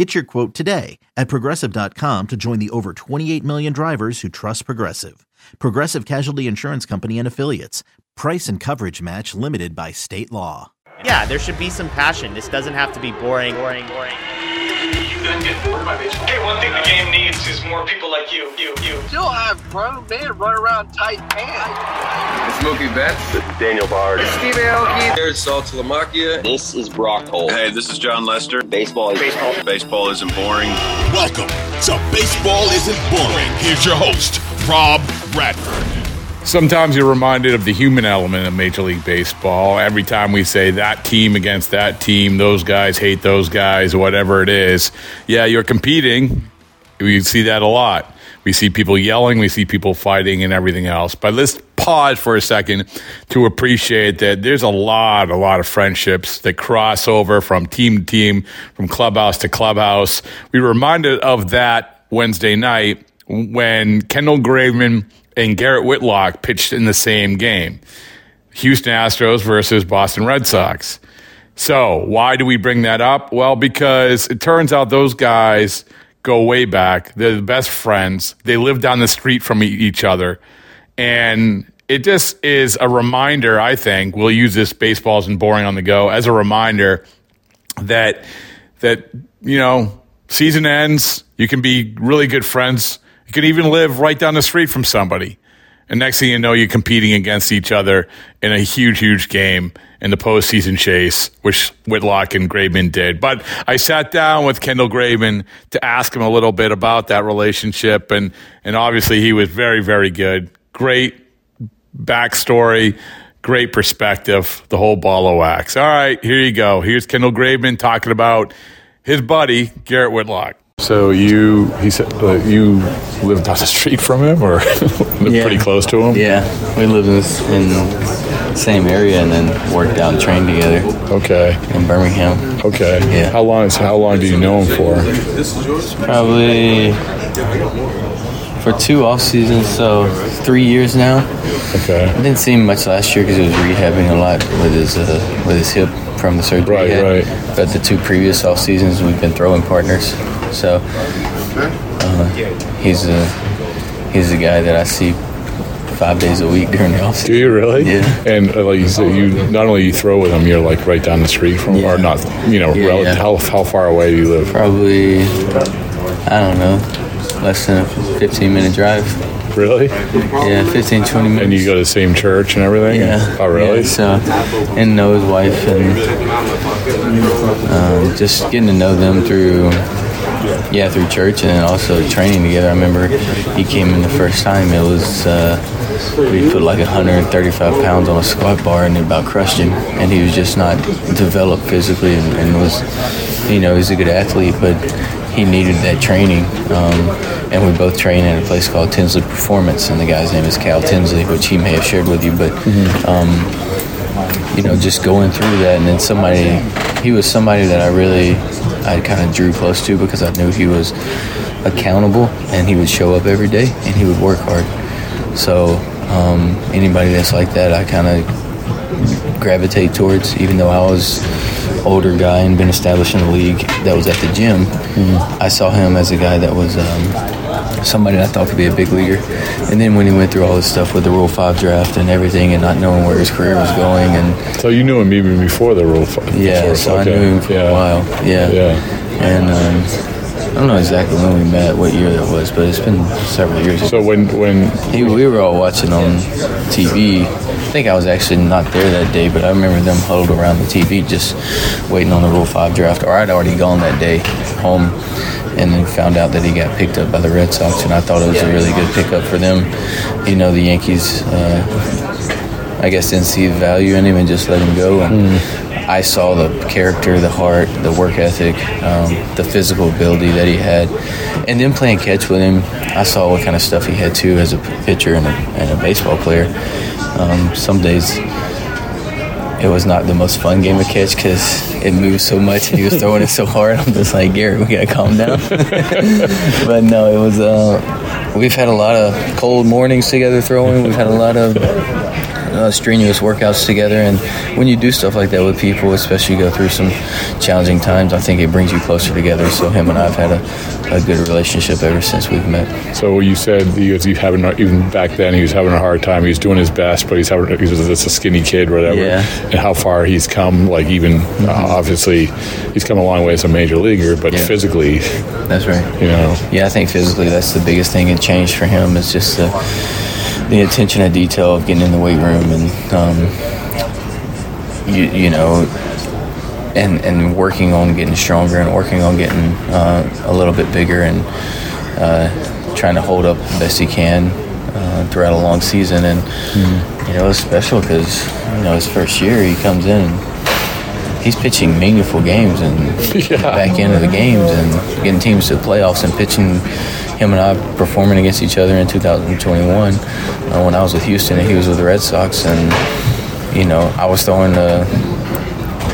Get your quote today at progressive.com to join the over 28 million drivers who trust Progressive. Progressive Casualty Insurance Company and Affiliates. Price and coverage match limited by state law. Yeah, there should be some passion. This doesn't have to be boring, boring, boring. Hey, one thing the game needs is more people like you, you, you. Still have grown men run around tight pants. It's Mookie Betts. This is Daniel Bard. Steve Aoki. Here's Saltalamacchia. This is Brock Holt. Hey, this is Jon Lester. Baseball is baseball. Baseball isn't boring. Welcome to Baseball Isn't Boring. Here's your host, Rob Bradford. Sometimes you're reminded of the human element of Major League Baseball. Every time we say that team against that team, those guys hate those guys, whatever it is. Yeah, you're competing. We see that a lot. We see people yelling, we see people fighting, and everything else. But let's pause for a second to appreciate that there's a lot, a lot of friendships that cross over from team to team, from clubhouse to clubhouse. We were reminded of that Wednesday night when Kendall Graveman and Garrett Whitlock pitched in the same game Houston Astros versus Boston Red Sox. So, why do we bring that up? Well, because it turns out those guys go way back. They're the best friends. They live down the street from each other. And it just is a reminder, I think, we'll use this Baseball Isn't Boring on the go as a reminder that that you know, season ends, you can be really good friends. You can even live right down the street from somebody. And next thing you know, you're competing against each other in a huge, huge game in the postseason chase, which Whitlock and Graveman did. But I sat down with Kendall Graveman to ask him a little bit about that relationship, and and obviously he was very, very good. Great backstory, great perspective, the whole ball of wax. All right, here you go. Here's Kendall Graveman talking about his buddy Garrett Whitlock. So you, he said, uh, you lived down the street from him, or Yeah. pretty close to him? Yeah, we lived in, this, in the same area and then worked out and trained together Okay. in Birmingham. Okay. Yeah. How long? How long do you know him for? Probably for two off seasons, so three years now. Okay. I didn't see him much last year because he was rehabbing a lot with his uh, with his hip from the surgery. Right, right. But the two previous off seasons, we've been throwing partners. So uh, he's a he's a guy that I see five days a week during the off Do you really? Yeah. And uh, like you said, you not only you throw with him, you're like right down the street from, Yeah. or not? You know, Yeah, rel- yeah. how how far away do you live? Probably I don't know, less than a 15 minute drive. Really? Yeah, 15, 20 minutes. And you go to the same church and everything? Yeah. Oh, really? Yeah, so, and know his wife, and um, just getting to know them through, yeah, through church, and then also training together. I remember he came in the first time. It was uh, we put like 135 pounds on a squat bar and it about crushed him. And he was just not developed physically and, and was, you know, he's a good athlete, but he needed that training. Um, and we both train at a place called Tinsley Performance, and the guy's name is Cal Tinsley, which he may have shared with you. But um, you know, just going through that, and then somebody, he was somebody that I really, I kind of drew close to because I knew he was accountable and he would show up every day and he would work hard. So um, anybody that's like that, I kind of gravitate towards, even though I was older guy and been established in the league that was at the gym. I saw him as a guy that was um, somebody I thought could be a big leaguer. And then when he went through all this stuff with the Rule 5 draft and everything and not knowing where his career was going and So you knew him even before the Rule 5? yeah, so okay. I knew him for yeah. a while. Yeah. Yeah. And um, I don't know exactly when we met, what year that was, but it's been several years. So when when He, we were all watching on TV. I think I was actually not there that day, but I remember them huddled around the TV just waiting on the Rule 5 draft. Or I'd already gone that day home and then found out that he got picked up by the Red Sox, and I thought it was a really good pickup for them. You know, the Yankees, uh, I guess, didn't see the value in him and just let him go. And I saw the character, the heart, the work ethic, um, the physical ability that he had. And then playing catch with him, I saw what kind of stuff he had too as a pitcher and a, and a baseball player. Um, some days it was not the most fun game of catch because it moved so much and he was throwing it so hard. I'm just like, Garrett, we gotta calm down. but no, it was. Uh, we've had a lot of cold mornings together throwing. We've had a lot of uh, strenuous workouts together, and when you do stuff like that with people, especially go through some challenging times, I think it brings you closer together. So him and I've had a, a good relationship ever since we've met. So you said he was, having even back then he was having a hard time. He was doing his best, but he's having he was just a skinny kid, whatever. Yeah. And how far he's come, like even uh, obviously he's come a long way as a major leaguer, but Yeah. physically, That's right. you know, Yeah, I think physically that's the biggest thing that changed for him is just the, the attention to detail of getting in the weight room and um, you you know and and working on getting stronger and working on getting uh, a little bit bigger and uh, trying to hold up the best he can uh, throughout a long season. And you know it's special because you know his first year he comes in he's pitching meaningful games and back into the games and getting teams to the playoffs and pitching him and I performing against each other in 2021 uh, when I was with Houston and he was with the Red Sox. And you know I was throwing the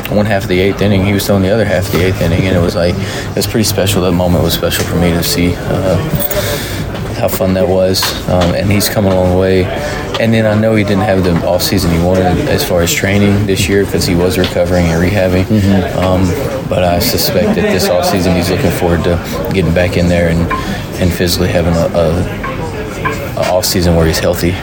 one half of the eighth inning he was throwing the other half of the eighth inning. And it was like it was pretty special. That moment was special for me to see uh, how fun that was um, and he's come a long way. And then I know he didn't have the off season he wanted as far as training this year because he was recovering and rehabbing. Um, but I suspect that this off season he's looking forward to getting back in there and, and physically having a, a, a off season where he's healthy.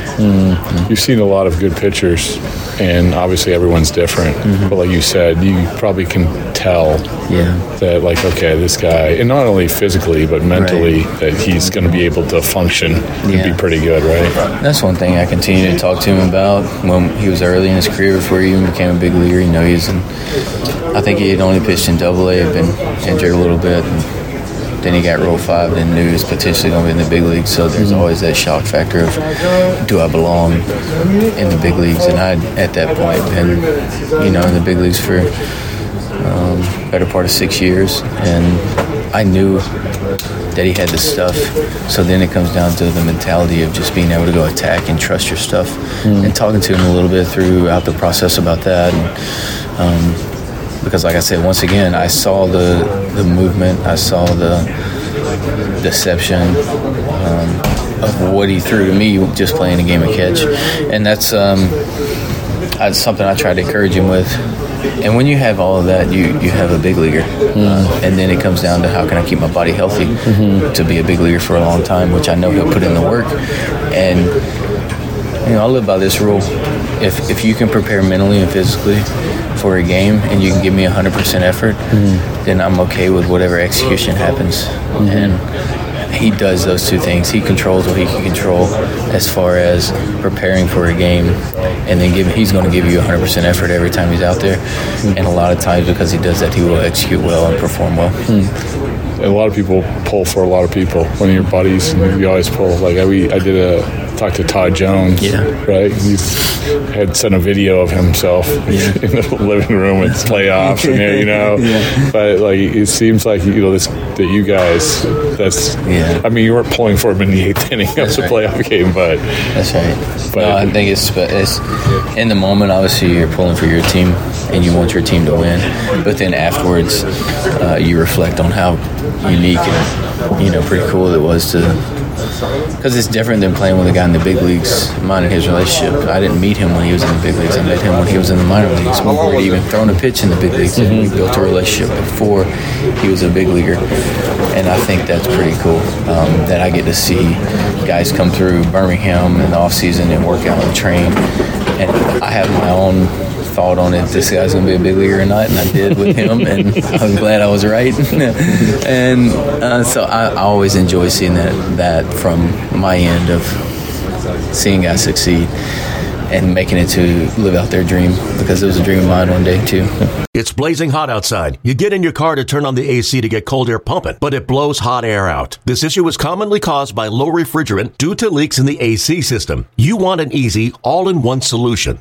You've seen a lot of good pitchers, and obviously everyone's different. But like you said, you probably can tell yeah that like okay, this guy, and not only physically but mentally, that he's going to be able to function and Yeah. be pretty good, right? That's one thing I continue to talk to him about when he was early in his career before he even became a big leaguer. You know, he's in, I think he had only pitched in Double A, had been injured a little bit, and then he got Rule Five, then knew he was potentially going to be in the big leagues. So there's mm-hmm. always that shock factor of, do I belong in the big leagues? And I, at that point, been, you know, in the big leagues for um, better part of six years, and I knew that he had the stuff. So then it comes down to the mentality of just being able to go attack and trust your stuff. And talking to him a little bit throughout the process about that. And, um, because, like I said, once again, I saw the the movement, I saw the deception um, of what he threw to me just playing a game of catch, and that's um, that's something I try to encourage him with. And when you have all of that, you, you have a big leaguer. Uh, and then it comes down to how can I keep my body healthy mm-hmm. to be a big leaguer for a long time, which I know he'll put in the work. And, you know, I live by this rule. If, if you can prepare mentally and physically for a game and you can give me 100% effort, mm-hmm. then I'm okay with whatever execution happens. Mm-hmm. And he does those two things. He controls what he can control as far as preparing for a game, and then give, he's going to give you 100% effort every time he's out there. And a lot of times, because he does that, he will execute well and perform well. And a lot of people pull for a lot of people. One of your buddies, you always pull. Like we, I did a talked to Todd Jones. Yeah. Right. He had sent a video of himself in the living room at playoffs, and there, you know. Yeah. But like, it seems like you know this that you guys. That's. Yeah. I mean, you weren't pulling for him in the eighth inning of the right. playoff game, but That's right. But- no, I think it's it's in the moment. Obviously, you're pulling for your team, and you want your team to win. But then afterwards, uh, you reflect on how unique and you know pretty cool it was to. Because it's different than playing with a guy in the big leagues. Mine and his relationship. I didn't meet him when he was in the big leagues. I met him when he was in the minor leagues. Before he'd even thrown a pitch in the big leagues, and we built a relationship before he was a big leaguer. And I think that's pretty cool um, that I get to see guys come through Birmingham in the off season and work out and train. And I have my own thought on if this guy's going to be a big leaguer or not, and I did with him, and I'm glad I was right. and uh, so I, I always enjoy seeing that that from my end of seeing guys succeed and making it to live out their dream because it was a dream of mine one day too. It's blazing hot outside. You get in your car to turn on the AC to get cold air pumping, but it blows hot air out. This issue is commonly caused by low refrigerant due to leaks in the AC system. You want an easy, all in one solution